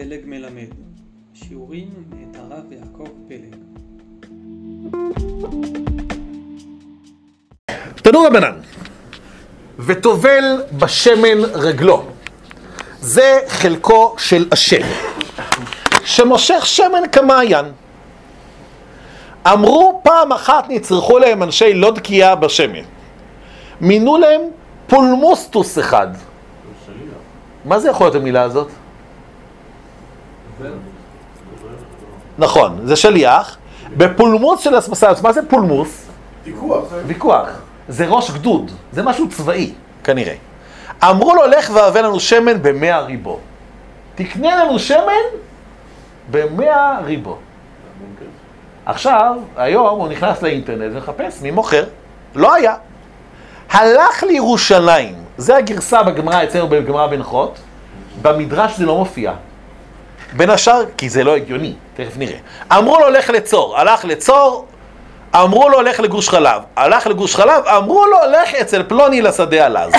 פלג מלמד, שיעורים מאת הרב יעקב פלג. תנו רבנן, וטובל בשמן רגלו. זה חלקו של השם, שמושך שמן כמעיין. אמרו פעם אחת נצרכו להם אנשי לא דקייה בשמן. מינו להם פולמוסטוס אחד. מה זה יכול להיות המילה הזאת? נכון, זה שליח. בפולמוס של הסמסה, מה זה פולמוס? ויכוח. ויכוח. זה ראש גדוד, זה משהו צבאי, כנראה. אמרו לו, לך והבא לנו שמן במאה ריבו. תקנה לנו שמן במאה ריבו. עכשיו, היום הוא נכנס לאינטרנט ומחפש מי מוכר. לא היה. הלך לירושלים, זה הגרסה בגמרא אצלנו בגמרא בנחות, במדרש זה לא מופיע. בין השאר, כי זה לא הגיוני, תכף נראה. אמרו לו, לך לצור, הלך לצור, אמרו לו, לך לגוש חלב, הלך לגוש חלב, אמרו לו, לך אצל פלוני לשדה הלז.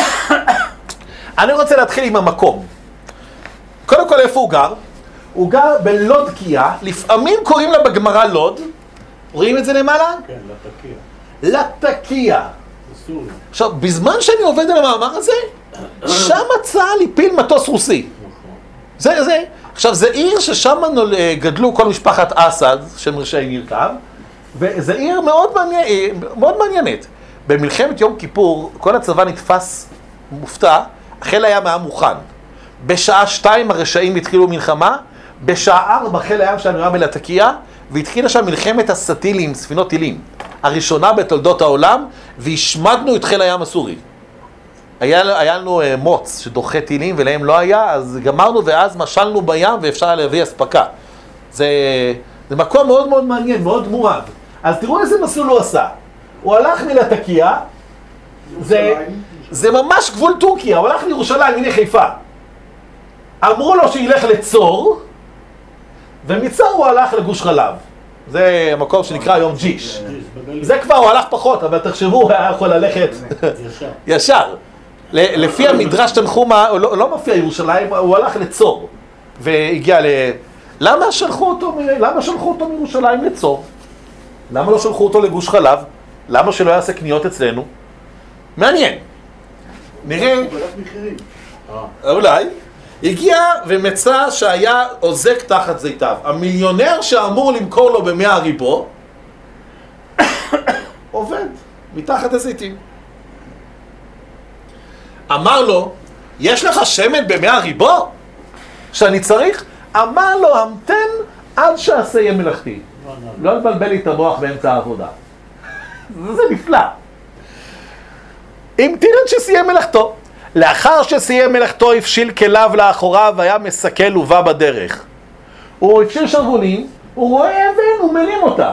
אני רוצה להתחיל עם המקום. קודם כל, איפה הוא גר? הוא גר בלודקיה, לפעמים קוראים לה בגמרא לוד. רואים את זה למעלה? כן, לתקיע. לטקיה. בסוריה. עכשיו, בזמן שאני עובד על המאמר הזה, שם צה"ל הפיל מטוס רוסי. נכון. זה, זה. עכשיו, זה עיר ששם אה, גדלו כל משפחת אסד, שם ראשי נרקב, וזו עיר מאוד, מעניין, אה, מאוד מעניינת. במלחמת יום כיפור, כל הצבא נתפס מופתע, חיל הים היה מוכן. בשעה שתיים הרשעים התחילו מלחמה, בשעה ארבע חיל הים שלנו היה מלטקיה, והתחילה שם מלחמת הסטילים, ספינות טילים, הראשונה בתולדות העולם, והשמדנו את חיל הים הסורי. היה, היה לנו אה, מוץ שדוחה טילים ולהם לא היה, אז גמרנו ואז משלנו בים ואפשר היה להביא אספקה. זה, זה מקום מאוד מאוד מעניין, מאוד מועד. אז תראו איזה מסלול הוא עשה. הוא הלך מלטקיה, זה. זה ממש גבול טורקיה, הוא הלך לירושלים, הנה חיפה. אמרו לו שילך לצור, ומצור הוא הלך לגוש חלב. זה מקום שנקרא היום ג'יש. זה כבר הוא הלך פחות, אבל תחשבו, הוא היה יכול ללכת ישר. לפי המדרש תנחומה, לא, לא מופיע ירושלים, הוא הלך לצור. והגיע ל... למה שלחו אותו, למה שלחו אותו מירושלים לצור? למה לא שלחו אותו לגוש חלב? למה שלא יעשה קניות אצלנו? מעניין. נראה. אה, אולי, הגיע ומצא שהיה עוזק תחת זיתיו. המיליונר שאמור למכור לו במאה ריבו, עובד מתחת הזיתים. אמר לו, יש לך שמן במאה ריבו? שאני צריך? אמר לו, המתן עד שאעשה מלאכתי. לא, לבלבל לי את המוח באמצע העבודה. זה נפלא. המתין עד שסיים מלאכתו. לאחר שסיים מלאכתו הפשיל כליו לאחוריו והיה מסכל ובא בדרך. הוא הפשיל שרוולים, הוא רואה אבן, הוא מרים אותה.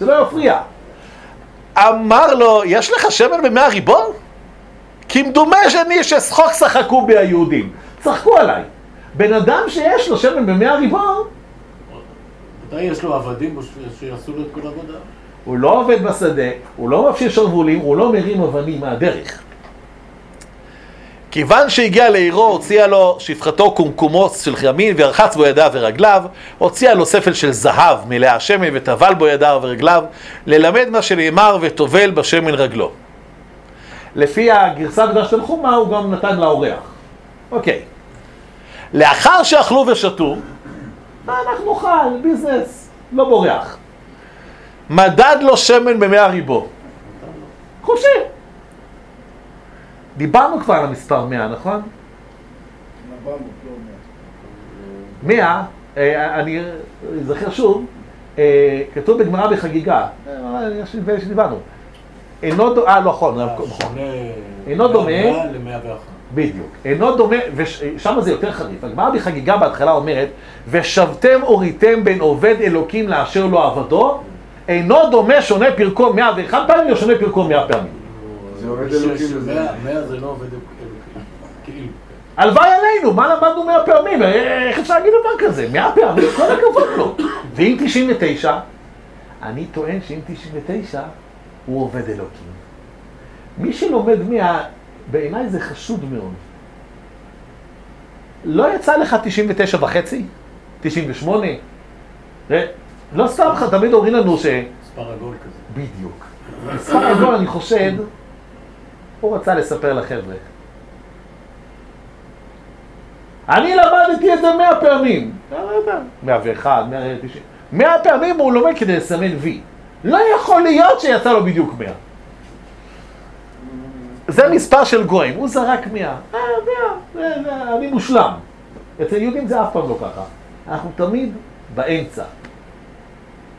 זה לא יפריע. אמר לו, יש לך שמן במאה ריבון? כמדומה שאני ששחוק שחקו בי היהודים. צחקו עליי. בן אדם שיש לו שמן במאה ריבון, מתי יש לו עבדים שיעשו לו את כל העבודה? הוא לא עובד בשדה, הוא לא מפשיל שרוולים, הוא לא מרים אבנים מהדרך. כיוון שהגיע לעירו, הוציאה לו שפחתו קומקומוס של ימין ורחץ בו ידיו ורגליו, הוציאה לו ספל של זהב מלאה שמן וטבל בו ידיו ורגליו, ללמד מה שנאמר וטובל בשמן רגלו. לפי הגרסה בדרש תנחומה הוא גם נתן לאורח. אוקיי. לאחר שאכלו ושתו, מה אנחנו נאכל? ביזנס, לא בורח. מדד לו שמן במאה ריבו. חופשי. דיברנו כבר על המספר 100, נכון? 100, אה, אני אזכר שוב, אה, כתוב בגמרא בחגיגה, אה, נדמה לי שדיברנו. אינו דומה, אה, לא נכון, נכון. אינו דומה. בדיוק. אינו דומה, ושם זה יותר חריף. הגמרא בחגיגה בהתחלה אומרת, ושבתם הוריתם בין עובד אלוקים לאשר לו עבדו, אינו דומה שונה פרקו מאה ואחד פעמים או שונה פרקו מאה פעמים. זה עובד אלוקים מאה זה לא עובד אלוקים. כאילו. הלוואי עלינו, מה למדנו מאה פעמים? אה, איך אפשר להגיד דבר כזה? מאה פעמים, כל הכבוד לו. ואם 99? אני טוען שאם 99, הוא עובד אלוקים. מי שלומד מאה, בעיניי זה חשוד מאוד. לא יצא לך 99 וחצי? 98? אה, לא סתם לך, תמיד אומרים לנו ש... מספר עגול כזה. בדיוק. מספר עגול, אני חושד, הוא רצה לספר לחבר'ה. אני למדתי את זה מאה פעמים. לא מאה ואחד, מאה תשעים. מאה פעמים הוא לומד כדי לסמן וי. לא יכול להיות שיצא לו בדיוק מאה. זה מספר של גויים, הוא זרק מאה. אה, מאה, זה- זה- אני מושלם. אצל יהודים זה אף פעם לא ככה. אנחנו תמיד באמצע.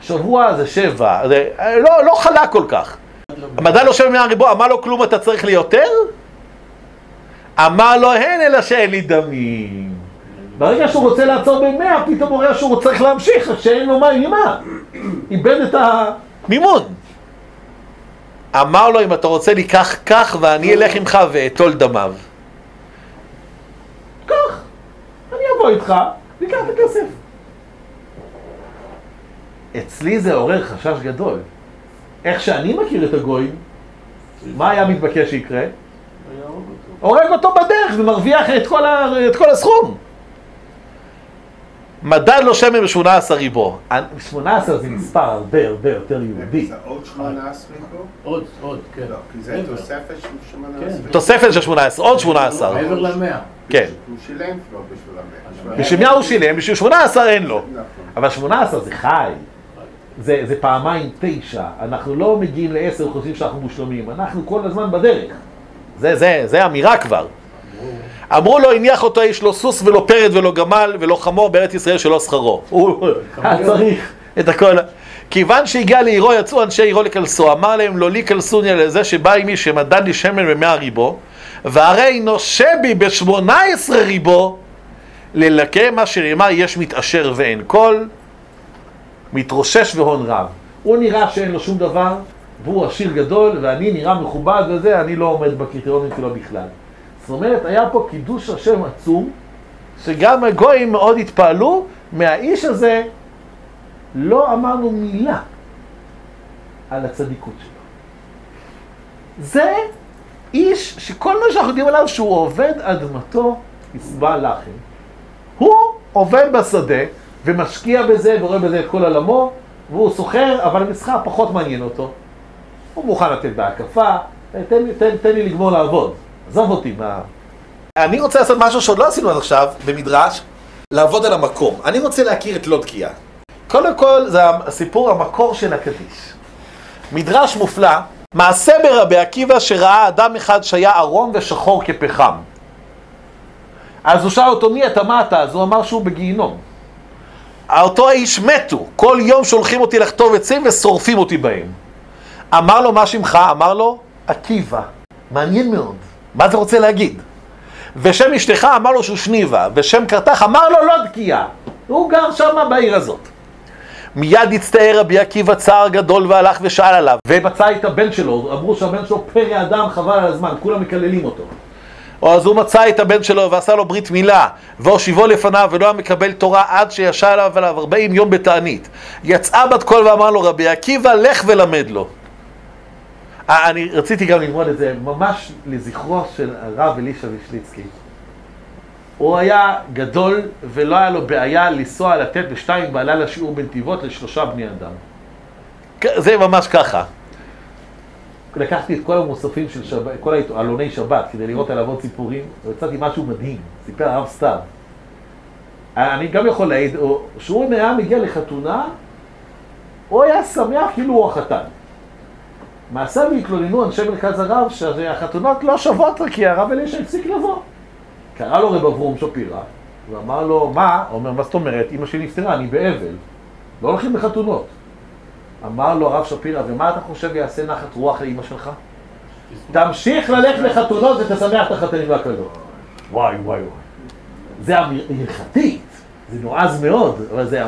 שבוע זה שבע, זה לא, לא חלק כל כך. המדע לא שווה מהריבוע, אמר לו כלום אתה צריך לי יותר? אמר לו אין אלא שאין לי דמים. ברגע שהוא רוצה לעצור במאה, פתאום הוא רואה שהוא צריך להמשיך, שאין לו מים ממה. איבד את המימון. אמר לו אם אתה רוצה לי קח כך ואני אלך עמך ואטול דמיו. קח, אני אבוא איתך, ניקח את הכסף. אצלי זה עורר חשש גדול. איך שאני מכיר את הגויים, מה היה מתבקש שיקרה? היה הורג אותו. הורג אותו בדרך ומרוויח את כל, ה... את כל הסכום. מדד לו שמן ב-18 ריבו. 18 זה מספר הרבה הרבה יותר יהודי. זה עוד 18 פה? עוד, עוד, כן. לא, כי זה מעבר. תוספת של 18. כן. תוספת של 18, עוד 18. מעבר למאה. כן. הוא שילם כבר בשביל המאה. בשביל מי הוא שילם? בשביל 18 אין לו. נכון. אבל 18 זה חי. זה, זה פעמיים תשע. אנחנו לא מגיעים לעשר וחושבים שאנחנו מושלמים. אנחנו כל הזמן בדרך. זה, זה, זה אמירה כבר. אמרו לו, הניח אותו איש לא סוס ולא פרד ולא גמל ולא חמור בארץ ישראל שלא שכרו. הוא צריך את הכל. כיוון שהגיע לעירו יצאו אנשי עירו לקלסו, אמר להם לא לי קלסוניה לזה שבא עמי שמדד לי שמן במאה ריבו, והרי נושה בי בשמונה עשרה ריבו, ללקה מה שנאמר יש מתעשר ואין קול, מתרושש והון רב. הוא נראה שאין לו שום דבר, והוא עשיר גדול, ואני נראה מכובד וזה, אני לא עומד בקריטריונים שלו בכלל. זאת אומרת, היה פה קידוש השם עצום, שגם הגויים מאוד התפעלו, מהאיש הזה לא אמרנו מילה על הצדיקות שלו. זה איש שכל מה שאנחנו יודעים עליו שהוא עובד אדמתו יסבע לחם. הוא עובד בשדה ומשקיע בזה ורואה בזה את כל עולמו והוא סוחר, אבל המסחר פחות מעניין אותו. הוא מוכן לתת בהקפה, תן, תן, תן לי לגמור לעבוד, עזוב אותי מה... אני רוצה לעשות משהו שעוד לא עשינו עד עכשיו במדרש, לעבוד על המקום. אני רוצה להכיר את לודקיה. קודם כל זה הסיפור המקור של הקדיש. מדרש מופלא, מעשה ברבי עקיבא שראה אדם אחד שהיה ערום ושחור כפחם. אז הוא שאל אותו מי אתה, מה אתה? אז הוא אמר שהוא בגיהינום. אותו האיש מתו, כל יום שולחים אותי לכתוב עצים ושורפים אותי בהם. אמר לו מה שמך? אמר לו עקיבא. מעניין מאוד. מה זה רוצה להגיד? ושם אשתך אמר לו שהוא שניבה, ושם קרתך אמר לו לא דקייה. הוא גר שם בעיר הזאת. מיד הצטער רבי עקיבא צער גדול והלך ושאל עליו. ומצא את הבן שלו, אמרו שהבן שלו פרא אדם חבל על הזמן, כולם מקללים אותו. או אז הוא מצא את הבן שלו ועשה לו ברית מילה, והושיבו לפניו ולא היה מקבל תורה עד שישב עליו עליו 40 יום בתענית. יצאה בת קול ואמר לו רבי עקיבא לך ולמד לו. אה, אני רציתי גם ללמוד את זה ממש לזכרו של הרב אלישע וישליצקי. הוא היה גדול ולא היה לו בעיה לנסוע לתת בשתיים בלילה שיעור בנתיבות לשלושה בני אדם. זה ממש ככה. לקחתי את כל המוספים של שבת, כל עלוני שבת, כדי לראות עליו עוד סיפורים, ויצאתי משהו מדהים, סיפר הרב סתיו. אני גם יכול להעיד, הוא- כשהוא היה מגיע לחתונה, הוא היה שמח כאילו הוא החתן. מעשה והתלוננו אנשי מרכז הרב שהחתונות לא שוות כי הרב אלישע הפסיק לבוא. קרא לו רב אברום שפירא, ואמר לו, מה? הוא אומר, מה זאת אומרת? אמא שלי נפטרה, אני באבל. לא הולכים לחתונות. אמר לו הרב שפירא, ומה אתה חושב יעשה נחת רוח לאמא שלך? תמשיך ללכת לחתונות ותשמח את החתנים והכלות. וואי וואי וואי. זה הלכתית, זה נועז מאוד, אבל זה,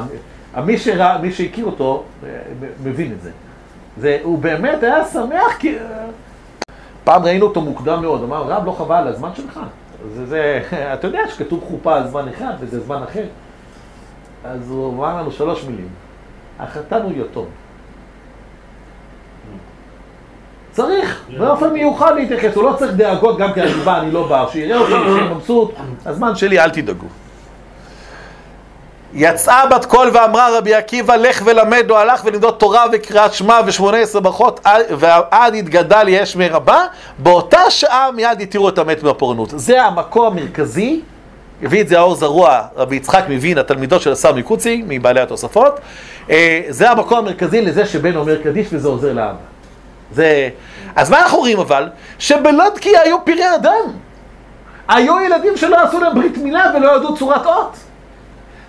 מי, שראה, מי שהכיר אותו אה, מבין את זה. זה. הוא באמת היה שמח כי... פעם ראינו אותו מוקדם מאוד, אמר, רב, לא חבל על הזמן שלך? זה, זה, אתה יודע שכתוב חופה על זמן אחד וזה זמן אחר. אז הוא אמר לנו שלוש מילים. החתן הוא יתום. צריך באופן מיוחד להתייחס, הוא לא צריך דאגות גם כי אני בא, אני לא בא, שיראה אותי, שיהיה מבסוט, הזמן שלי אל תדאגו. יצאה בת קול ואמרה רבי עקיבא לך ולמד או הלך ולמדוד תורה וקריאת שמע ושמונה עשרה ברכות עד- ועד יתגדל יש מרבה באותה שעה מיד התירו את המת מהפורענות. זה המקור המרכזי. הביא את זה האור זרוע רבי יצחק מבין התלמידות של השר מקוצי מבעלי התוספות. אה, זה המקור המרכזי לזה שבן אומר קדיש וזה עוזר לאבא. זה... אז מה אנחנו רואים אבל? שבלודקי היו פראי אדם. היו ילדים שלא עשו להם ברית מילה ולא ידעו צורת אות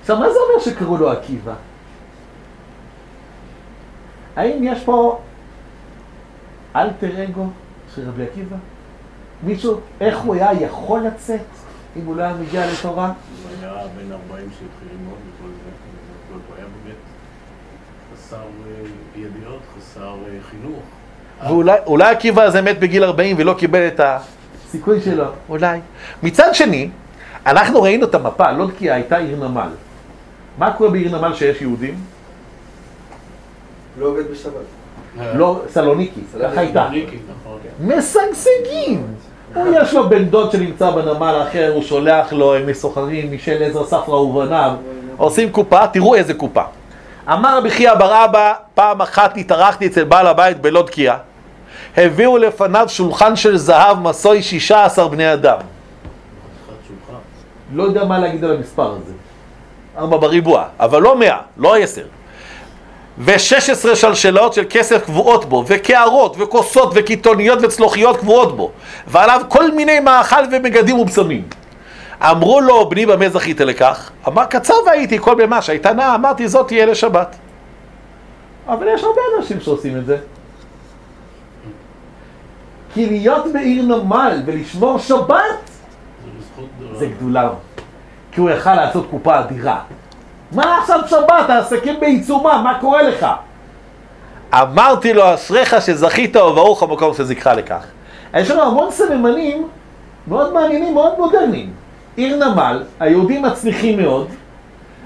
עכשיו, מה זה אומר שקראו לו עקיבא? האם יש פה אלטר אגו של רבי עקיבא? מישהו, איך הוא היה יכול לצאת אם הוא לא היה מגיע לתורה? הוא היה בן 40 שהתחיל ללמוד וכל זה, הוא היה באמת חסר אה, ידיעות, חסר אה, חינוך. ואולי אולי עקיבא הזה מת בגיל 40 ולא קיבל את הסיכוי שלו, אולי. מצד שני, אנחנו ראינו את המפה, לודקיה הייתה עיר נמל. מה קורה בעיר נמל שיש יהודים? לא עובד בשבת. לא, סלוניקי, ככה הייתה. נכון. משגשגים. הוא יש לו בן דוד שנמצא בנמל אחר, הוא שולח לו הם סוחרים משל עזרא ספרא ובניו, עושים קופה, תראו איזה קופה. אמר רבי חייא בר אבא, פעם אחת התארחתי אצל בעל הבית בלודקיה, הביאו לפניו שולחן של זהב מסוי 16 בני אדם. לא יודע מה להגיד על המספר הזה. ארבע בריבוע, אבל לא מאה, לא עשר. ו-16 שלשלות של כסף קבועות בו, וקערות, וכוסות, וקיתוניות וצלוחיות קבועות בו, ועליו כל מיני מאכל ומגדים ובשמים. אמרו לו, בני במה זכית לכך? אמר, קצר והייתי כל במה שהייתה נאה, אמרתי, זאת תהיה לשבת. אבל יש הרבה אנשים שעושים את זה. כי להיות בעיר נמל ולשמור שבת זה גדולה. כי הוא יכל לעשות קופה אדירה. מה עכשיו שבת? העסקים בעיצומם, מה קורה לך? אמרתי לו, אשריך שזכית וברוך המקום שזכרה לכך. יש לנו המון סממנים מאוד מעניינים, מאוד מודרניים. עיר נמל, היהודים מצליחים מאוד,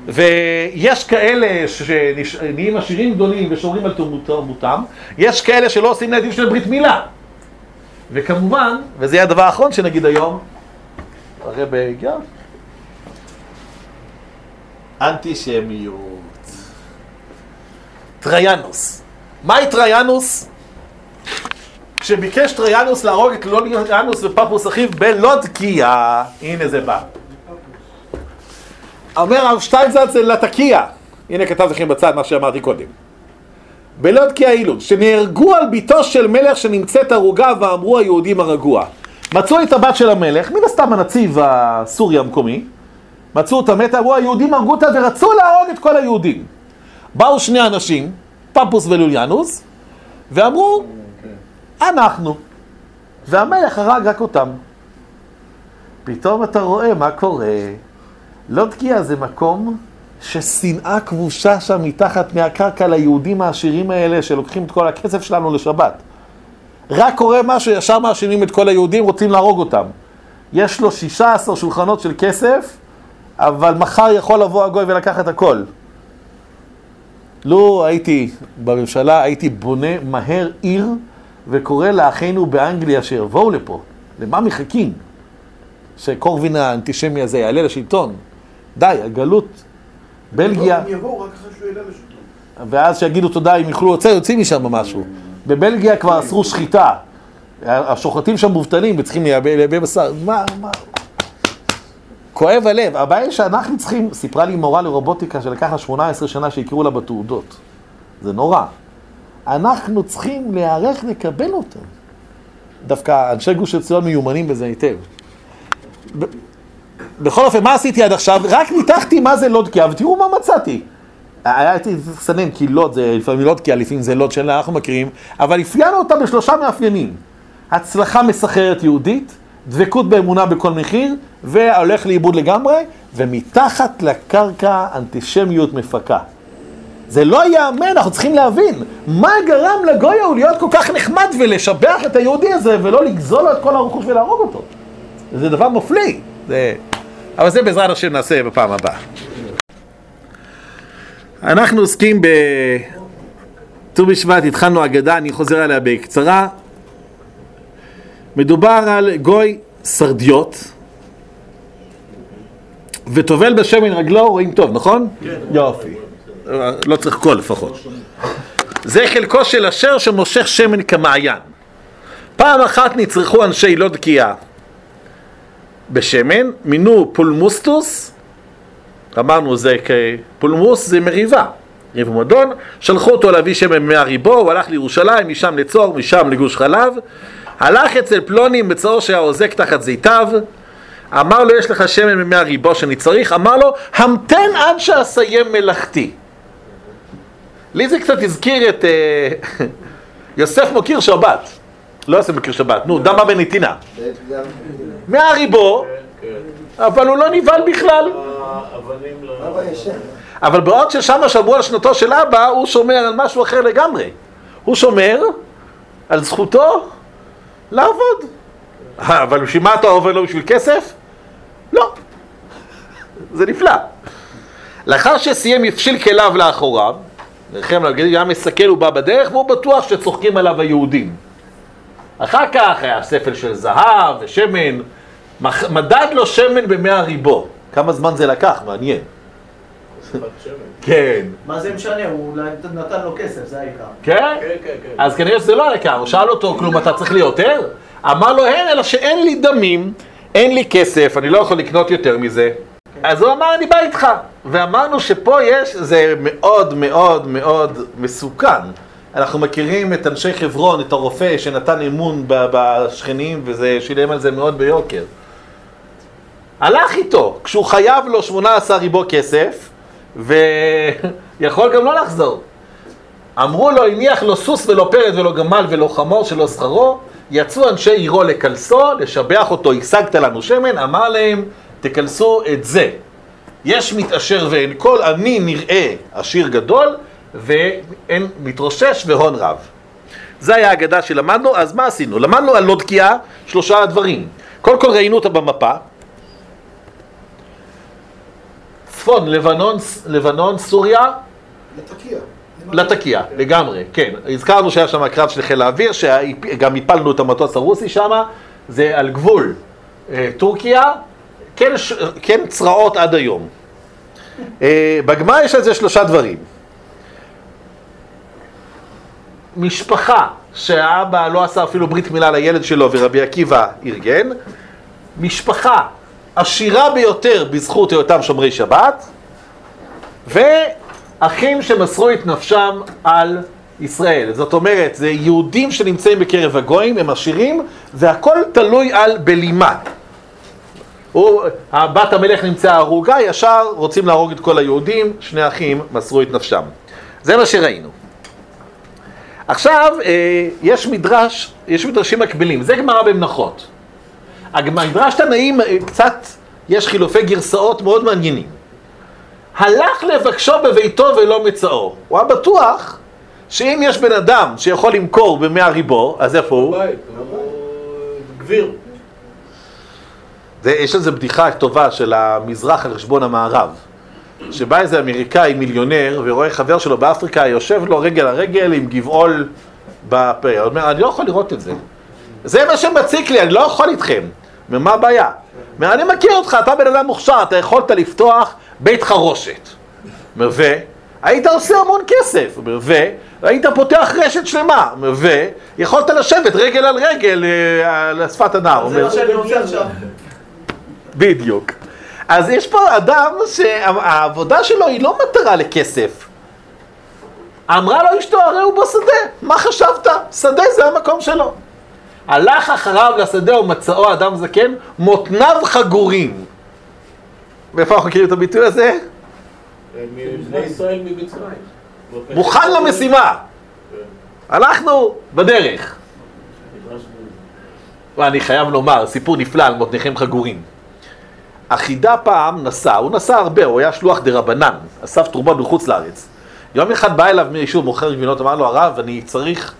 ויש כאלה שנהיים עשירים גדולים ושומרים על תרבותם, יש כאלה שלא עושים לילדים שלהם ברית מילה. וכמובן, וזה יהיה הדבר האחרון שנגיד היום, הרב הגיע, אנטישמיות. טריינוס. מהי טריינוס? כשביקש טריינוס להרוג את לוליאנוס ופפוס אחיו בלודקיה, הנה זה בא. אומר הרב שטיינזלץ לטקיה, הנה כתבתי לכם בצד מה שאמרתי קודם. בלודקיה אילון, שנהרגו על בתו של מלך שנמצאת הרוגה ואמרו היהודים הרגוה. מצאו את הבת של המלך, מן הסתם הנציב הסורי המקומי, מצאו אותה מתה, אמרו היהודים הרגו אותה ורצו להרוג את כל היהודים. באו שני אנשים, פפוס ולוליאנוס, ואמרו, אנחנו. והמלך הרג רק אותם. פתאום אתה רואה מה קורה. לודקיה זה מקום ששנאה כבושה שם מתחת מהקרקע ליהודים העשירים האלה שלוקחים את כל הכסף שלנו לשבת. רק קורה משהו, ישר מאשימים את כל היהודים, רוצים להרוג אותם. יש לו 16 שולחנות של כסף, אבל מחר יכול לבוא הגוי ולקחת הכל. לו הייתי בממשלה, הייתי בונה מהר עיר וקורא לאחינו באנגליה שיבואו לפה. למה מחכים? שקורבין האנטישמי הזה יעלה לשלטון. די, הגלות, בלגיה, הם יבואו רק אחרי שהוא יעלה לשלטון. ואז שיגידו תודה אם יוכלו לצאת, יוצאים משם משהו. בבלגיה כבר אסרו שחיטה. השוחטים שם מובטלים וצריכים לייבא בשר. מה, מה? כואב הלב. הבעיה היא שאנחנו צריכים, סיפרה לי מורה לרובוטיקה שלקח לה 18 שנה שיקראו לה בתעודות. זה נורא. אנחנו צריכים להיערך לקבל אותם. דווקא אנשי גוש עציון מיומנים בזה היטב. ב- בכל אופן, מה עשיתי עד עכשיו? רק ניתחתי מה זה לודקיה, ותראו מה מצאתי. היה הייתי לסנן, כי לוד זה לפעמים לודקיה, לפעמים זה לוד שאנחנו מכירים, אבל אפיינו אותה בשלושה מאפיינים. הצלחה מסחררת יהודית, דבקות באמונה בכל מחיר, והולך לאיבוד לגמרי, ומתחת לקרקע אנטישמיות מפקה. זה לא ייאמן, אנחנו צריכים להבין מה גרם לגוי ההוא להיות כל כך נחמד ולשבח את היהודי הזה ולא לגזול לו את כל הרכוש ולהרוג אותו. זה דבר מופליא. זה... אבל זה בעזרת השם נעשה בפעם הבאה. אנחנו עוסקים בט"ו בשבט, התחלנו אגדה, אני חוזר עליה בקצרה. מדובר על גוי סרדיוט, וטובל בשמן רגלו, רואים טוב, נכון? כן. יופי. לא צריך קול לפחות. זה חלקו של אשר שמושך שמן כמעיין. פעם אחת נצרכו אנשי לודקיה בשמן, מינו פולמוסטוס, אמרנו זה כפולמוס זה מריבה, ריב ומדון, שלחו אותו להביא שמן מאה ריבוא, הוא הלך לירושלים, משם לצור, משם לגוש חלב, הלך אצל פלוני עם בצור שהיה עוזק תחת זיתיו, אמר לו יש לך שמן ממי הריבו שאני צריך, אמר לו המתן עד שאסיים מלאכתי. לי זה קצת הזכיר את אה, יוסף מוקיר שבת. לא יוסף מוקיר שבת, נו, דמה בנתינה. מהריבו, אבל הוא לא נבהל בכלל. אבל בעוד ששם שמרו על שנתו של אבא, הוא שומר על משהו אחר לגמרי. הוא שומר על זכותו לעבוד. אבל בשביל מה אתה עובד לו בשביל כסף? לא. זה נפלא. לאחר שסיים יפשיל כליו לאחוריו, לכם להגיד, היה מסכל הוא בא בדרך והוא בטוח שצוחקים עליו היהודים. אחר כך היה ספל של זהב ושמן, מדד לו שמן במאה ריבו. כמה זמן זה לקח? מעניין. כן. מה זה משנה? הוא נתן לו כסף, זה העיקר. כן? כן, כן, כן. אז כנראה שזה לא העיקר, הוא שאל אותו, כלום אתה צריך לי יותר? אמר לו, אין, אלא שאין לי דמים, אין לי כסף, אני לא יכול לקנות יותר מזה. אז הוא אמר, אני בא איתך. ואמרנו שפה יש, זה מאוד מאוד מאוד מסוכן. אנחנו מכירים את אנשי חברון, את הרופא שנתן אמון בשכנים, וזה שילם על זה מאוד ביוקר. הלך איתו, כשהוא חייב לו 18 ריבו כסף, ויכול גם לא לחזור. אמרו לו, הניח לו סוס ולא פרד ולא גמל ולא חמור שלא שכרו, יצאו אנשי עירו לקלסו, לשבח אותו, השגת לנו שמן, אמר להם, תקלסו את זה. יש מתעשר ואין קול, אני נראה עשיר גדול, ואין מתרושש והון רב. זה היה האגדה שלמדנו, אז מה עשינו? למדנו על לודקיה שלושה דברים. קודם כל ראינו אותה במפה. צפון, לבנון, לבנון, סוריה. לתקיע. לתקיע, לגמרי, כן. הזכרנו שהיה שם קרב של חיל האוויר, שגם הפלנו את המטוס הרוסי שם, זה על גבול אה, טורקיה, כן, כן צרעות עד היום. אה, בגמר יש על זה שלושה דברים. משפחה שהאבא לא עשה אפילו ברית מילה לילד שלו ורבי עקיבא ארגן, משפחה עשירה ביותר בזכות היותם שומרי שבת, ואחים שמסרו את נפשם על ישראל. זאת אומרת, זה יהודים שנמצאים בקרב הגויים, הם עשירים, והכל תלוי על בלימה. הוא, בת המלך נמצאה הרוגה, ישר רוצים להרוג את כל היהודים, שני אחים מסרו את נפשם. זה מה שראינו. עכשיו, אה, יש מדרש, יש מדרשים מקבילים, זה גמרא במנחות. המדרש תנאים קצת, יש חילופי גרסאות מאוד מעניינים. הלך לבקשו בביתו ולא מצאו. הוא היה בטוח שאם יש בן אדם שיכול למכור במאה ריבו, אז איפה הוא? בבית, הוא גביר. זה, יש איזו בדיחה טובה של המזרח על חשבון המערב. שבא איזה אמריקאי מיליונר ורואה חבר שלו באפריקה, יושב לו רגל על רגל עם גבעול בפה. הוא אומר, אני לא יכול לראות את זה. זה מה שמציק לי, אני לא יכול איתכם. ומה הבעיה? אני מכיר אותך, אתה בן אדם מוכשר, אתה יכולת לפתוח בית חרושת. ו? היית עושה המון כסף. ו? היית פותח רשת שלמה. ו? יכולת לשבת רגל על רגל אה, על שפת הנהר. זה מה שאני רוצה עכשיו. בדיוק. אז יש פה אדם שהעבודה שלו היא לא מטרה לכסף. אמרה לו אשתו, הרי הוא בשדה, מה חשבת? שדה זה המקום שלו. הלך אחריו לשדה ומצאו אדם זקן, מותניו חגורים. מאיפה אנחנו מכירים את הביטוי הזה? מבני ישראל ממצרים. מוכן למשימה. הלכנו בדרך. ואני חייב לומר, סיפור נפלא על מותניכם חגורים. החידה פעם נסע, הוא נסע הרבה, הוא היה שלוח דה רבנן, אסף תרומות מחוץ לארץ. יום אחד בא אליו מישהו מוכר גבינות, אמר לו, הרב, אני צריך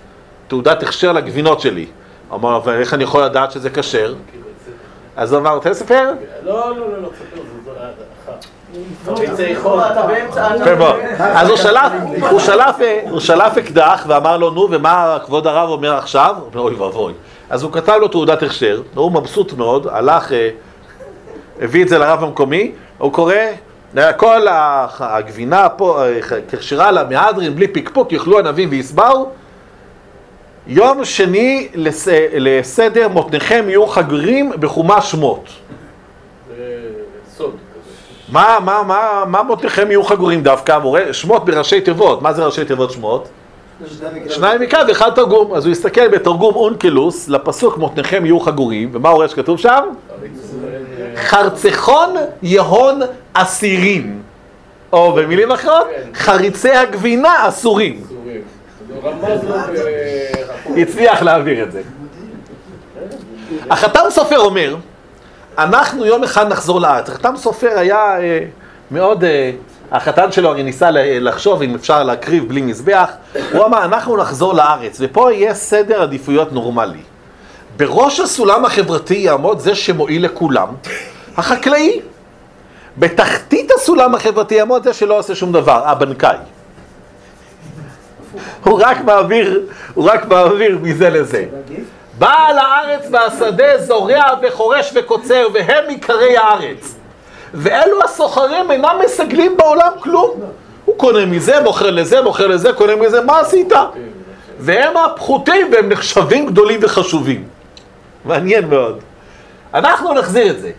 תעודת הכשר לגבינות שלי. אמר לו, ואיך אני יכול לדעת שזה כשר? אז הוא אמר, רוצה לספר? לא, לא, לא, לא, תספר, אז הוא שלף אקדח ואמר לו, נו, ומה כבוד הרב אומר עכשיו? הוא אומר, אוי ואבוי. אז הוא כתב לו תעודת הכשר, הוא מבסוט מאוד, הלך... הביא את זה לרב המקומי, הוא קורא, כל הגבינה פה, כשרה לה מהדרין בלי פקפוק, יאכלו ענבים ויסברו. יום שני לס... לסדר מותניכם יהיו חגרים בחומש שמות. סוד כזה. מה, מה, מה, מה מותניכם יהיו חגורים דווקא? מורה, שמות בראשי תיבות, מה זה ראשי תיבות שמות? שניים מכאן ואחד תרגום. אז הוא יסתכל בתרגום אונקלוס לפסוק מותניכם יהיו חגורים, ומה הוא רואה שכתוב שם? חרצכון יהון אסירים. או במילים אחרות, חריצי הגבינה אסורים. אסורים. זה רמז לו ב... הצליח להעביר את זה. החתם סופר אומר, אנחנו יום אחד נחזור לארץ. החתם סופר היה אה, מאוד, אה, החתן שלו הרי ניסה לחשוב אם אפשר להקריב בלי מזבח. הוא אמר, אנחנו נחזור לארץ, ופה יהיה סדר עדיפויות נורמלי. בראש הסולם החברתי יעמוד זה שמועיל לכולם, החקלאי. בתחתית הסולם החברתי יעמוד זה שלא עושה שום דבר, הבנקאי. הוא רק מעביר, הוא רק מעביר מזה לזה. בעל הארץ והשדה זורע וחורש וקוצר, והם עיקרי הארץ. ואלו הסוחרים אינם מסגלים בעולם כלום. הוא קונה מזה, מוכר לזה, מוכר לזה, קונה מזה, מה עשית? והם הפחותים, והם נחשבים גדולים וחשובים. מעניין מאוד. אנחנו נחזיר את זה.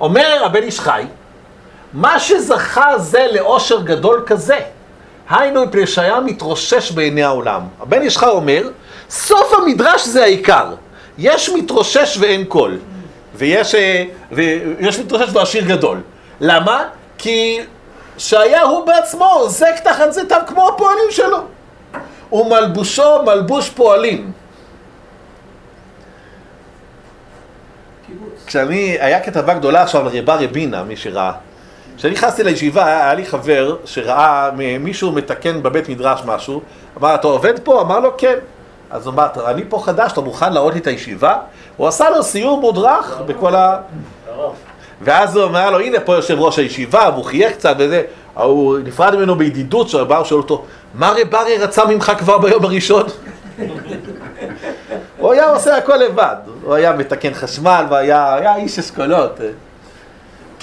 אומר הבן איש חי, מה שזכה זה לאושר גדול כזה, היינו מפני שהיה מתרושש בעיני העולם. הבן איש חי אומר, סוף המדרש זה העיקר. יש מתרושש ואין קול. ויש, אה, ויש מתרושש ועשיר גדול. למה? כי שהיה הוא בעצמו עוזק תחת זה טב כמו הפועלים שלו. ומלבושו מלבוש פועלים. כשאני, היה כתבה גדולה עכשיו על רבה רבינה, מי שראה. כשאני נכנסתי לישיבה, היה, לי חבר שראה מישהו מתקן בבית מדרש משהו, אמר, אתה עובד פה? אמר לו, כן. אז הוא אמר, אני פה חדש, אתה מוכן להראות לי את הישיבה? הוא עשה לו סיור מודרך בכל ה... ואז הוא אמר לו, הנה פה יושב ראש הישיבה, והוא חייך קצת וזה, הוא נפרד ממנו בידידות, שהרב שואל אותו, מה רב אריה רצה ממך כבר ביום הראשון? הוא היה עושה הכל לבד, הוא היה מתקן חשמל והיה היה איש אשכולות.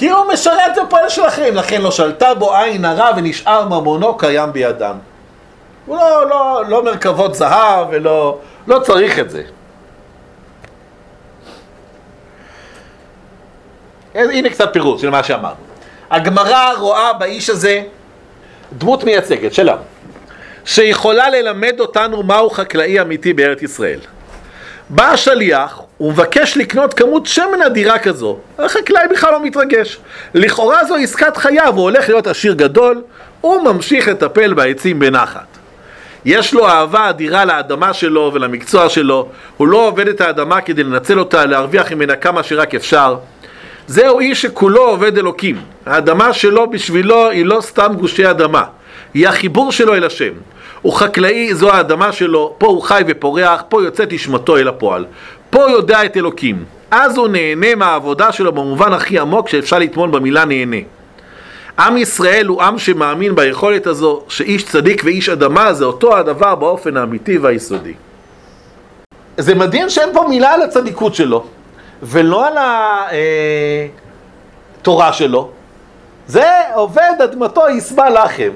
כי הוא משרת בפועל של אחרים, לכן לא שלטה בו עין הרע ונשאר ממונו קיים בידם. הוא לא, לא, לא מרכבות זהב ולא לא צריך את זה. הנה קצת פירוט של מה שאמרנו. הגמרא רואה באיש הזה דמות מייצגת שלה, שיכולה ללמד אותנו מהו חקלאי אמיתי בארץ ישראל. בא השליח ומבקש לקנות כמות שמן אדירה כזו, החקלאי בכלל לא מתרגש. לכאורה זו עסקת חייו, הוא הולך להיות עשיר גדול, הוא ממשיך לטפל בעצים בנחת. יש לו אהבה אדירה לאדמה שלו ולמקצוע שלו, הוא לא עובד את האדמה כדי לנצל אותה, להרוויח ממנה כמה שרק אפשר. זהו איש שכולו עובד אלוקים. האדמה שלו בשבילו היא לא סתם גושי אדמה, היא החיבור שלו אל השם. הוא חקלאי, זו האדמה שלו, פה הוא חי ופורח, פה יוצאת נשמתו אל הפועל. פה יודע את אלוקים. אז הוא נהנה מהעבודה שלו במובן הכי עמוק שאפשר לטמון במילה נהנה. עם ישראל הוא עם שמאמין ביכולת הזו שאיש צדיק ואיש אדמה זה אותו הדבר באופן האמיתי והיסודי. זה מדהים שאין פה מילה על הצדיקות שלו ולא על התורה שלו. זה עובד אדמתו יסבע לחם.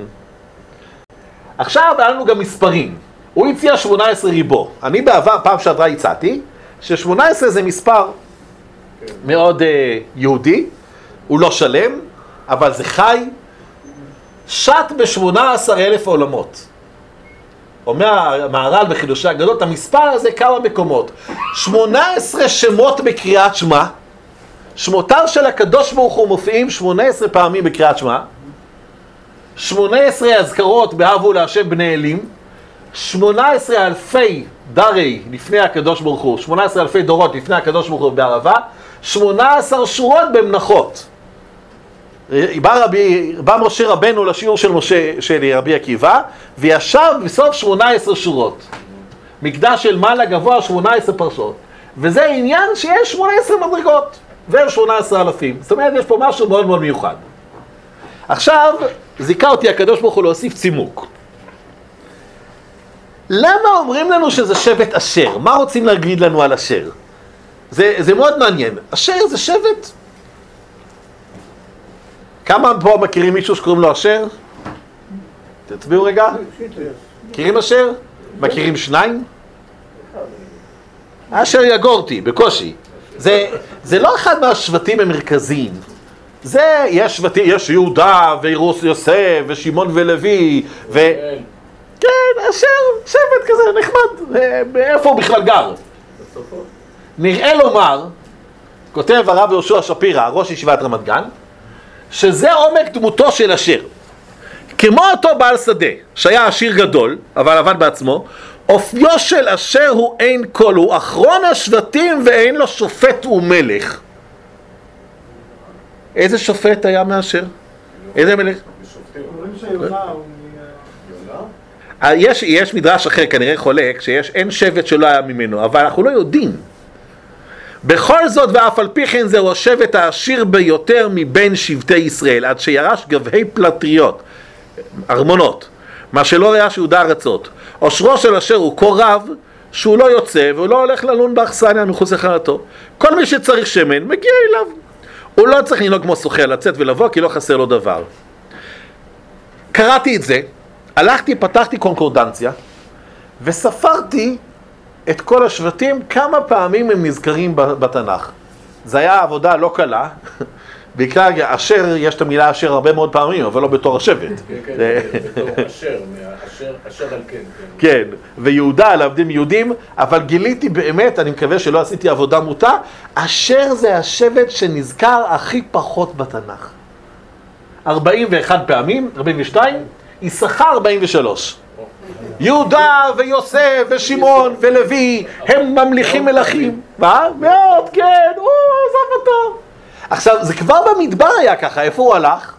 עכשיו היה לנו גם מספרים. הוא הציע 18 ריבו. אני בעבר, פעם שעברה הצעתי, ש-18 זה מספר מאוד uh, יהודי, הוא לא שלם, אבל זה חי, שט ב-18 אלף עולמות. אומר המהר"ל בחידושי הגדות, המספר הזה כמה מקומות. 18 שמות בקריאת שמע, שמותיו של הקדוש ברוך הוא מופיעים 18 פעמים בקריאת שמע, 18 אזכרות בהבו להשם בני אלים, 18 אלפי דרי לפני הקדוש ברוך הוא, 18 אלפי דורות לפני הקדוש ברוך הוא בערבה, 18 שורות במנחות. בא, רבי, בא משה רבנו לשיעור של, משה, של רבי עקיבא, וישב בסוף 18 שורות. מקדש של מעלה גבוה 18 פרשות. וזה עניין שיש 18 מדרגות, ו-18 אלפים. זאת אומרת, יש פה משהו מאוד מאוד מיוחד. עכשיו, זיכה אותי הקדוש ברוך הוא להוסיף צימוק. למה אומרים לנו שזה שבט אשר? מה רוצים להגיד לנו על אשר? זה, זה מאוד מעניין. אשר זה שבט כמה פה מכירים מישהו שקוראים לו אשר? תצביעו רגע. מכירים אשר? מכירים שניים? אשר יגורתי, בקושי. זה, זה לא אחד מהשבטים המרכזיים. זה, יש שבטים, יש יהודה וירוס יוסף ושמעון ולוי ו... כן, אשר, שבט כזה נחמד, איפה הוא בכלל גר? נראה לומר, כותב הרב יהושע שפירא, ראש ישיבת רמת גן, שזה עומק דמותו של אשר. כמו אותו בעל שדה, שהיה עשיר גדול, אבל עבד בעצמו, אופיו של אשר הוא אין כל, הוא אחרון השבטים ואין לו שופט ומלך. איזה שופט היה מאשר? איזה מלך? אה, יש, יש מדרש אחר, כנראה חולק, שיש אין שבט שלא היה ממנו, אבל אנחנו לא יודעים. בכל זאת ואף על פי כן זהו השבט העשיר ביותר מבין שבטי ישראל, עד שירש גבהי פלטריות, ארמונות, מה שלא היה שיהודה ארצות. עושרו של אשר הוא כה רב, שהוא לא יוצא והוא לא הולך ללון באכסניה מחוץ לחרתו. כל מי שצריך שמן מגיע אליו. הוא לא צריך לנהוג כמו סוחר, לצאת ולבוא, כי לא חסר לו דבר. קראתי את זה, הלכתי, פתחתי קונקורדנציה, וספרתי את כל השבטים, כמה פעמים הם נזכרים בתנ"ך. זו הייתה עבודה לא קלה, בעיקר אשר, יש את המילה אשר הרבה מאוד פעמים, אבל לא בתור השבט. כן, כן, בתור אשר, אשר על כן. כן, כן ויהודה על עבדים יהודים, אבל גיליתי באמת, אני מקווה שלא עשיתי עבודה מוטה, אשר זה השבט שנזכר הכי פחות בתנ"ך. 41 פעמים, 42, יששכר 43. יהודה ויוסף ושמעון ולוי הם ממליכים מלכים. מה? מאוד, כן, הוא עזב אותו. עכשיו, זה כבר במדבר היה ככה, איפה הוא הלך?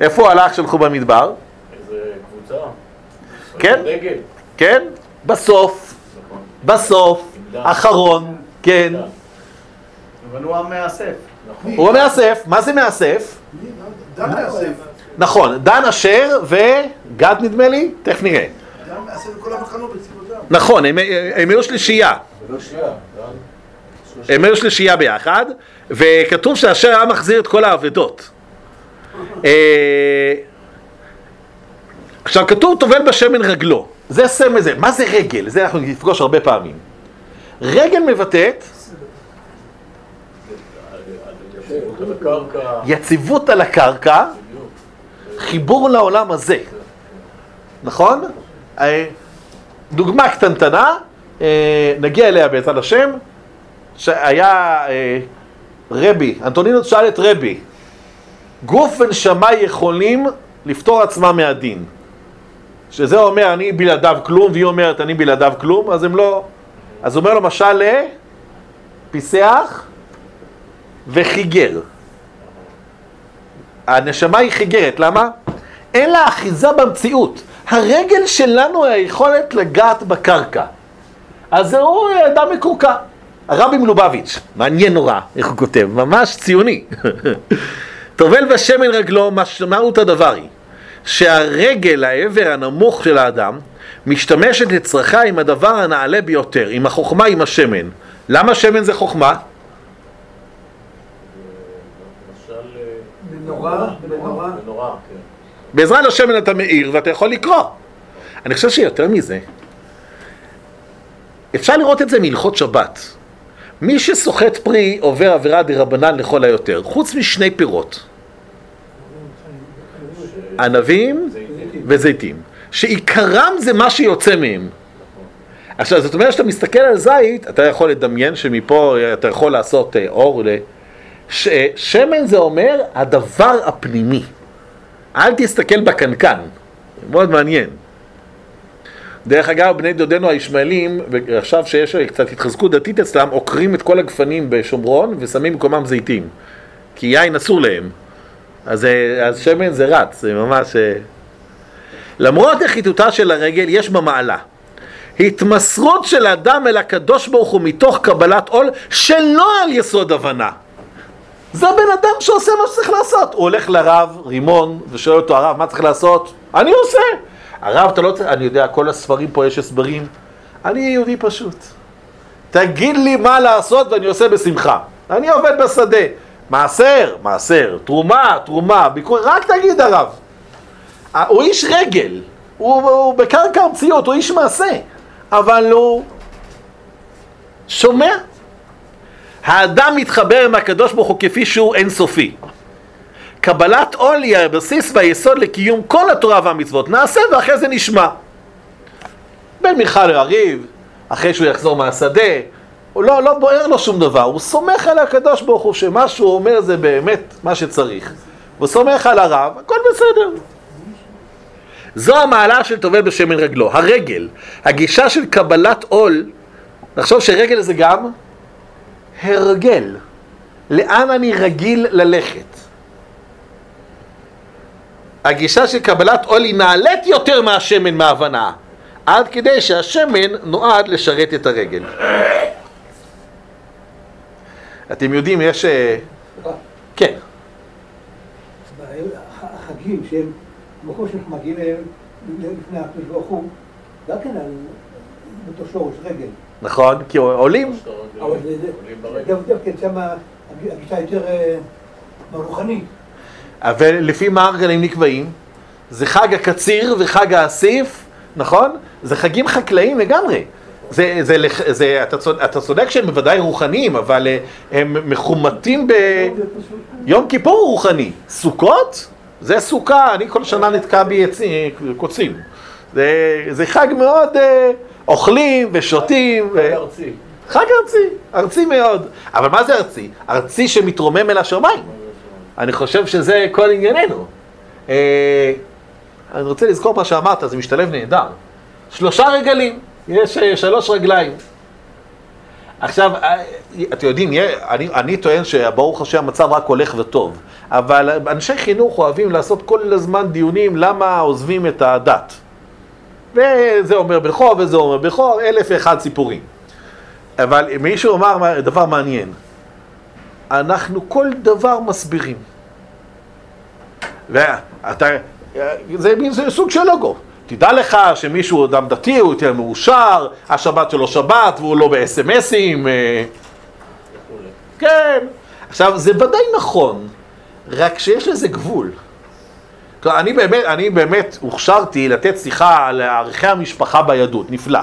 איפה הוא הלך שלחו במדבר? איזה קבוצה. כן? כן? בסוף. נכון. בסוף. אחרון. כן. אבל הוא המאסף. הוא המאסף. מה זה מאסף? דן מאסף. נכון, דן אשר וגד נדמה לי, תכף נראה. נכון, הם היו שלישייה. הם היו שלישייה ביחד, וכתוב שאשר היה מחזיר את כל האבדות. אה, עכשיו כתוב טובל בשמן רגלו, זה סמל זה, מה זה רגל? זה אנחנו נפגוש הרבה פעמים. רגל מבטאת יציבות על הקרקע, חיבור לעולם הזה, נכון? אה, דוגמה קטנטנה, אה, נגיע אליה בעזרת השם, שהיה אה, רבי, אנטונינות שאל את רבי, גוף ונשמה יכולים לפתור עצמם מהדין. שזה אומר אני בלעדיו כלום, והיא אומרת אני בלעדיו כלום, אז הם לא... אז הוא אומר לו משל לפיסח וחיגר. הנשמה היא חיגרת, למה? אין לה אחיזה במציאות. הרגל שלנו היא היכולת לגעת בקרקע. אז הוא אדם מקורקע. הרבי מלובביץ', מעניין נורא, איך הוא כותב, ממש ציוני. טובל בשמן רגלו, משמעות הדבר היא, שהרגל, העבר הנמוך של האדם, משתמשת לצרכה עם הדבר הנעלה ביותר, עם החוכמה, עם השמן. למה שמן זה חוכמה? בנורא, בנורא. כן. בעזרת השמן אתה מאיר ואתה יכול לקרוא. אני חושב שיותר מזה, אפשר לראות את זה מהלכות שבת. מי שסוחט פרי עובר עבירה דה רבנן לכל היותר, חוץ משני פירות. ענבים וזיתים, שעיקרם זה מה שיוצא מהם. עכשיו, זאת אומרת שאתה מסתכל על זית, אתה יכול לדמיין שמפה אתה יכול לעשות אה, אור. שמן זה אומר הדבר הפנימי. אל תסתכל בקנקן, מאוד מעניין. דרך אגב, בני דודינו הישמעאלים, עכשיו שיש קצת התחזקות דתית אצלם, עוקרים את כל הגפנים בשומרון ושמים במקומם זיתים. כי יין אסור להם. אז, אה, אז שמן זה רץ, זה ממש... אה. למרות נחיתותה של הרגל, יש בה מעלה. התמסרות של האדם אל הקדוש ברוך הוא מתוך קבלת עול שלא על יסוד הבנה. זה הבן אדם שעושה מה שצריך לעשות. הוא הולך לרב, רימון, ושואל אותו, הרב, מה צריך לעשות? אני עושה. הרב, אתה לא צריך, אני יודע, כל הספרים פה יש הסברים. אני יהודי פשוט. תגיד לי מה לעשות ואני עושה בשמחה. אני עובד בשדה. מעשר, מעשר, תרומה, תרומה, ביקור, רק תגיד הרב. הוא איש רגל, הוא, הוא בקרקע המציאות, הוא איש מעשה, אבל הוא שומע. האדם מתחבר עם הקדוש ברוך הוא כפי שהוא אינסופי. קבלת עול היא הבסיס והיסוד לקיום כל התורה והמצוות. נעשה ואחרי זה נשמע. בין מיכל לריב, אחרי שהוא יחזור מהשדה, הוא לא, לא בוער לו שום דבר, הוא סומך על הקדוש ברוך הוא שמה שהוא אומר זה באמת מה שצריך. הוא סומך על הרב, הכל בסדר. זו המעלה של טובל בשמן רגלו, הרגל, הגישה של קבלת עול, נחשוב שרגל זה גם הרגל. לאן אני רגיל ללכת? הגישה של קבלת עול היא נעלית יותר מהשמן מההבנה, עד כדי שהשמן נועד לשרת את הרגל. אתם יודעים, יש... אה, כן. החגים שהם, במקום שאנחנו מגיעים אליהם לפני הקדוש ברוך הוא, גם כן על אותו שורש רגל. נכון, כי עולים. אבל גם כן שם הגישה יותר אה, רוחנית. אבל לפי מה הרגלים נקבעים? זה חג הקציר וחג האסיף, נכון? זה חגים חקלאיים לגמרי. זה, זה, זה, זה, אתה, צודק, אתה צודק שהם בוודאי רוחניים, אבל אה, הם מחומתים ב... יום כיפור הוא רוחני. סוכות? זה סוכה, אני כל שנה נתקע בי עצי- קוצים. זה, זה חג מאוד, אה, אוכלים ושותים. ו... ארצי. חג ארצי, ארצי מאוד. אבל מה זה ארצי? ארצי שמתרומם אל השמיים. אני חושב שזה כל ענייננו. אה, אני רוצה לזכור מה שאמרת, זה משתלב נהדר. שלושה רגלים, יש אה, שלוש רגליים. עכשיו, אה, אתם יודעים, אני, אני טוען שברוך השם המצב רק הולך וטוב, אבל אנשי חינוך אוהבים לעשות כל הזמן דיונים למה עוזבים את הדת. וזה אומר בכור וזה אומר בכור, אלף ואחד סיפורים. אבל מישהו אמר דבר מעניין, אנחנו כל דבר מסבירים. ואתה, זה מין זה סוג של לוגו. תדע לך שמישהו אדם דתי, הוא יותר מאושר, השבת שלו שבת והוא לא בסמסים. אה. כן. עכשיו, זה ודאי נכון, רק שיש לזה גבול. אני באמת, אני באמת הוכשרתי לתת שיחה על ערכי המשפחה ביהדות, נפלא.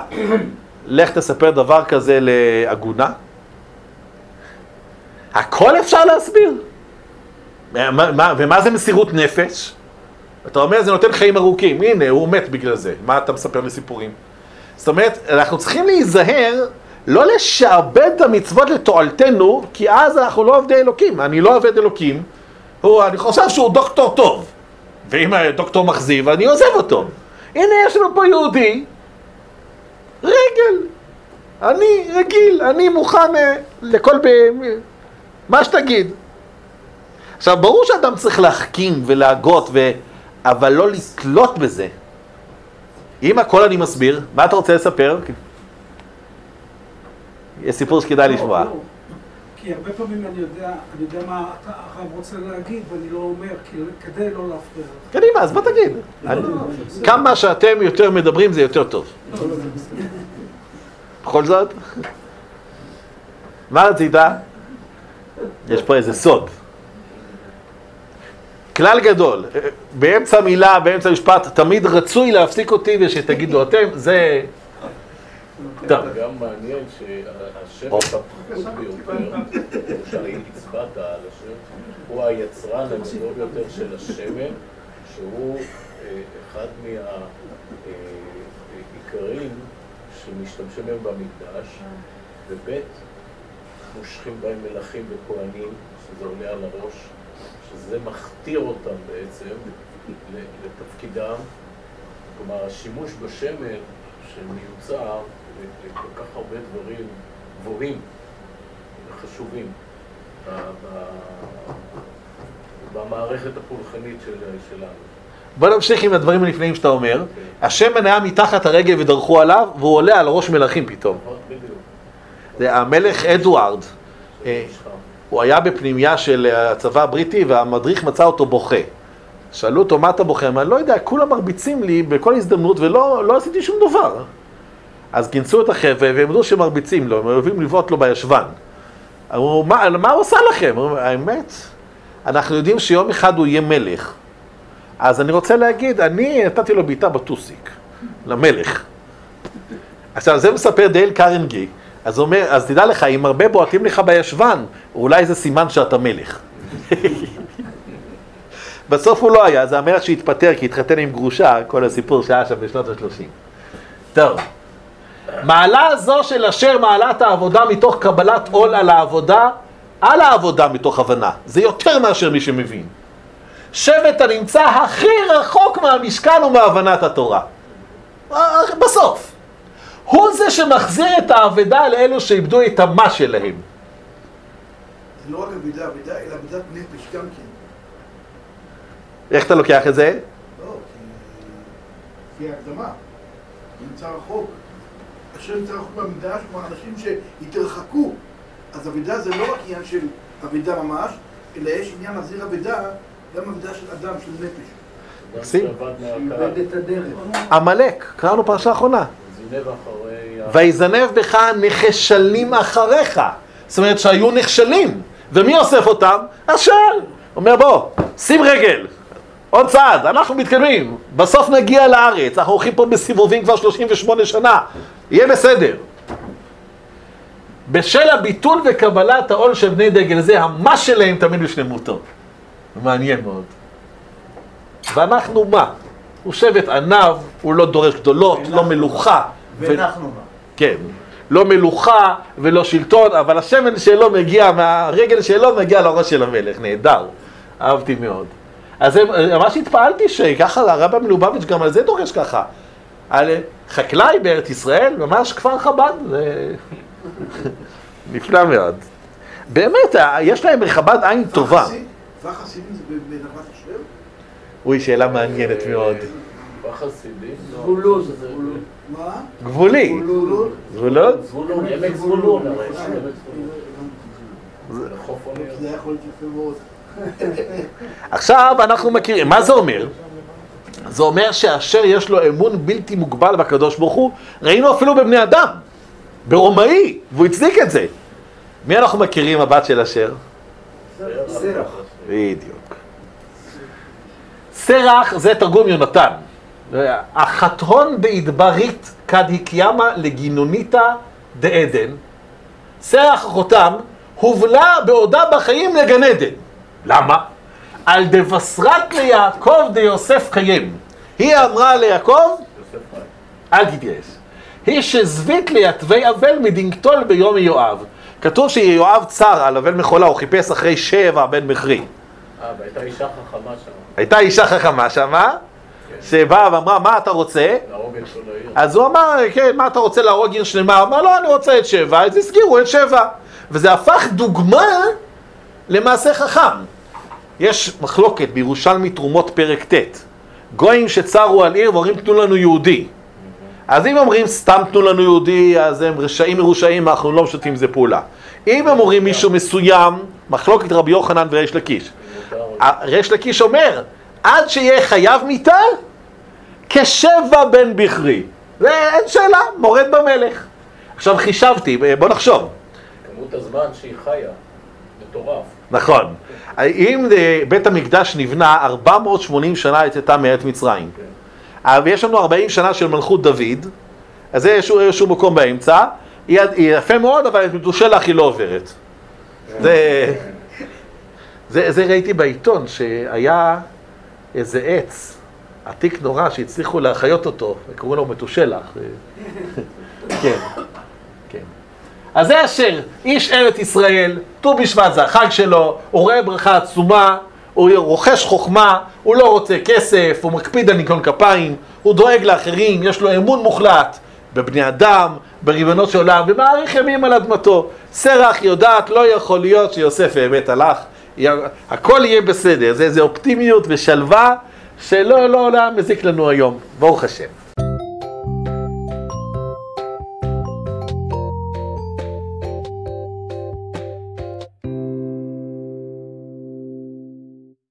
לך תספר דבר כזה לעגונה. הכל אפשר להסביר. מה, מה, ומה זה מסירות נפש? אתה אומר, זה נותן חיים ארוכים. הנה, הוא מת בגלל זה. מה אתה מספר לי? זאת אומרת, אנחנו צריכים להיזהר לא לשעבד את המצוות לתועלתנו, כי אז אנחנו לא עובדי אלוקים. אני לא עובד אלוקים, הוא, אני חושב שהוא דוקטור טוב. ואם הדוקטור מכזיב, אני עוזב אותו. הנה, יש לנו פה יהודי, רגל. אני רגיל, אני מוכן אה, לכל... ב... מה שתגיד. עכשיו, ברור שאדם צריך להחכים ולהגות, ו... אבל לא לתלות בזה. אם הכל אני מסביר, מה אתה רוצה לספר? יש סיפור שכדאי לשמוע. לא, לא. כי הרבה פעמים אני יודע, אני יודע מה אתה הרב רוצה להגיד, ואני לא אומר, כדי לא להפריע. קדימה, אז בוא תגיד. אני- כמה שאתם יותר מדברים זה יותר טוב. בכל זאת? מה רצית? יש פה איזה סוד. כלל גדול, באמצע מילה, באמצע משפט, תמיד רצוי להפסיק אותי ושתגידו אתם, זה... טוב. גם מעניין שהשם או. הפחות ביותר, שהצבעת על השם, הוא היצרן הגדול ביותר של השמן, שהוא אה, אחד מהעיקרים שמשתמשים בהם במקדש, וב' מושכים בהם מלכים וכהנים, שזה עולה על הראש, שזה מכתיר אותם בעצם לתפקידם. כלומר, השימוש בשמן שמיוצר לכל כך הרבה דברים גבוהים וחשובים במערכת הפולחנית של, שלנו. בוא נמשיך עם הדברים הנפלאים שאתה אומר. השמן היה מתחת הרגל ודרכו עליו, והוא עולה על ראש מלכים פתאום. נכון? זה המלך אדוארד. אה. הוא היה בפנימייה של הצבא הבריטי והמדריך מצא אותו בוכה. שאלו אותו מה אתה בוכה? אמר, לא יודע, כולם מרביצים לי בכל הזדמנות ולא לא עשיתי שום דבר. אז כינסו את החבר'ה והם ידעו שמרביצים לו, הם אוהבים לבעוט לו בישבן. אמרו, מה, מה הוא עושה לכם? אמרו, האמת, אנחנו יודעים שיום אחד הוא יהיה מלך. אז אני רוצה להגיד, אני נתתי לו בעיטה בטוסיק, למלך. עכשיו, זה מספר דייל קרנגי. אז הוא אומר, אז תדע לך, אם הרבה בועטים לך בישבן, אולי זה סימן שאתה מלך. בסוף הוא לא היה, זה המלך שהתפטר כי התחתן עם גרושה, כל הסיפור שהיה שם בשנות ה-30. טוב. מעלה זו של אשר מעלת העבודה מתוך קבלת עול על העבודה, על העבודה מתוך הבנה. זה יותר מאשר מי שמבין. שבט הנמצא הכי רחוק מהמשכן ומהבנת התורה. בסוף. הוא זה שמחזיר את האבדה לאלו שאיבדו את המה שלהם. זה לא רק אבידה, אבידה, אלא אבידת נפש גם כן. איך אתה לוקח את זה? לא, כי... לפי ההקדמה. נמצא רחוק. אשר נמצא רחוק במקדש, כלומר אנשים שהתרחקו. אז אבידה זה לא רק עניין של אבידה ממש, אלא יש עניין להחזיר אבידה, גם אבידה של אדם, של נפש. מקסים. שאיבד את הדרך. עמלק, קראנו פרשה אחרונה. ויזנב בך נחשלים אחריך. זאת אומרת שהיו נכשלים. ומי אוסף אותם? השל. אומר בוא, שים רגל. עוד צעד, אנחנו מתקדמים. בסוף נגיע לארץ. אנחנו הולכים פה בסיבובים כבר 38 שנה. יהיה בסדר. בשל הביטול וקבלת העול של בני דגל זה, המה שלהם תמיד בשלמותו. מעניין מאוד. ואנחנו מה? הוא שבט עניו, הוא לא דורש גדולות, לא מלוכה. ו- ואנחנו מה? כן. לא מלוכה ולא שלטון, אבל השמן שלו מגיע, מהרגל שלו מגיע לראש של המלך, נהדר. אהבתי מאוד. אז זה- ממש התפעלתי שככה הרב מלובביץ' גם על זה דורש ככה. על חקלאי בארץ ישראל, ממש כפר חב"ד, זה נפלא מאוד. באמת, יש להם בחב"ד עין טובה. חסידים זה בנחמת השם? אוי, שאלה מעניינת מאוד. לא. זבולון. מה? גבולי. זבולון? זבולון? עמק זבולון. זה יכול להיות יפה מאוד. עכשיו אנחנו מכירים, מה זה אומר? זה אומר שאשר יש לו אמון בלתי מוגבל בקדוש ברוך הוא, ראינו אפילו בבני אדם, ברומאי, והוא הצדיק את זה. מי אנחנו מכירים הבת של אשר? סרח. בדיוק. סרח זה תרגום יונתן. החתהון בהדברית כד הקיימה לגינוניתא דעדן. סרח אחותם הובלה בעודה בחיים לגן עדן. למה? על דבשרת ליעקב דיוסף קיים. היא אמרה ליעקב. אל תתייאש. היא שזבית ליתבי אבל מדינגתול ביום יואב. כתוב שיואב צר על אבל מחולה, הוא חיפש אחרי שבע בן בכרי. אה, והייתה אישה חכמה שם, הייתה אישה חכמה שמה, שבאה ואמרה, מה אתה רוצה? אז הוא אמר, כן, מה אתה רוצה להרוג עיר שלמה? הוא אמר, לא, אני רוצה את שבע, אז הסגירו את שבע. וזה הפך דוגמה למעשה חכם. יש מחלוקת בירושלמי תרומות פרק ט', גויים שצרו על עיר ואומרים תנו לנו יהודי. אז אם אומרים סתם תנו לנו יהודי, אז הם רשעים מרושעים, אנחנו לא משתפים עם זה פעולה. אם הם אומרים מישהו מסוים, מחלוקת רבי יוחנן וריש לקיש. ריש לקיש אומר, עד שיהיה חייב מיתה, כשבע בן בכרי. זה אין שאלה, מורד במלך. עכשיו חישבתי, בוא נחשוב. כמות הזמן שהיא חיה, מטורף. נכון. אם בית המקדש נבנה 480 שנה יצאתה מארץ מצרים, אבל יש לנו 40 שנה של מלכות דוד, אז זה איזשהו, איזשהו מקום באמצע, היא, יפה מאוד, אבל את מדושלח היא לא עוברת. זה, זה, זה ראיתי בעיתון, שהיה איזה עץ עתיק נורא שהצליחו להחיות אותו, וקראו לו מתושלח. כן. אז זה אשר, איש ארץ ישראל, ט"ו בשבט זה החג שלו, הוא רואה ברכה עצומה, הוא רוכש חוכמה, הוא לא רוצה כסף, הוא מקפיד על ניקיון כפיים, הוא דואג לאחרים, יש לו אמון מוחלט בבני אדם, בריבונות של עולם, ומאריך ימים על אדמתו. סרח יודעת, לא יכול להיות שיוסף באמת הלך, הכל יהיה בסדר, זה איזה אופטימיות ושלווה שלא לא, לא מזיק לנו היום, ברוך השם.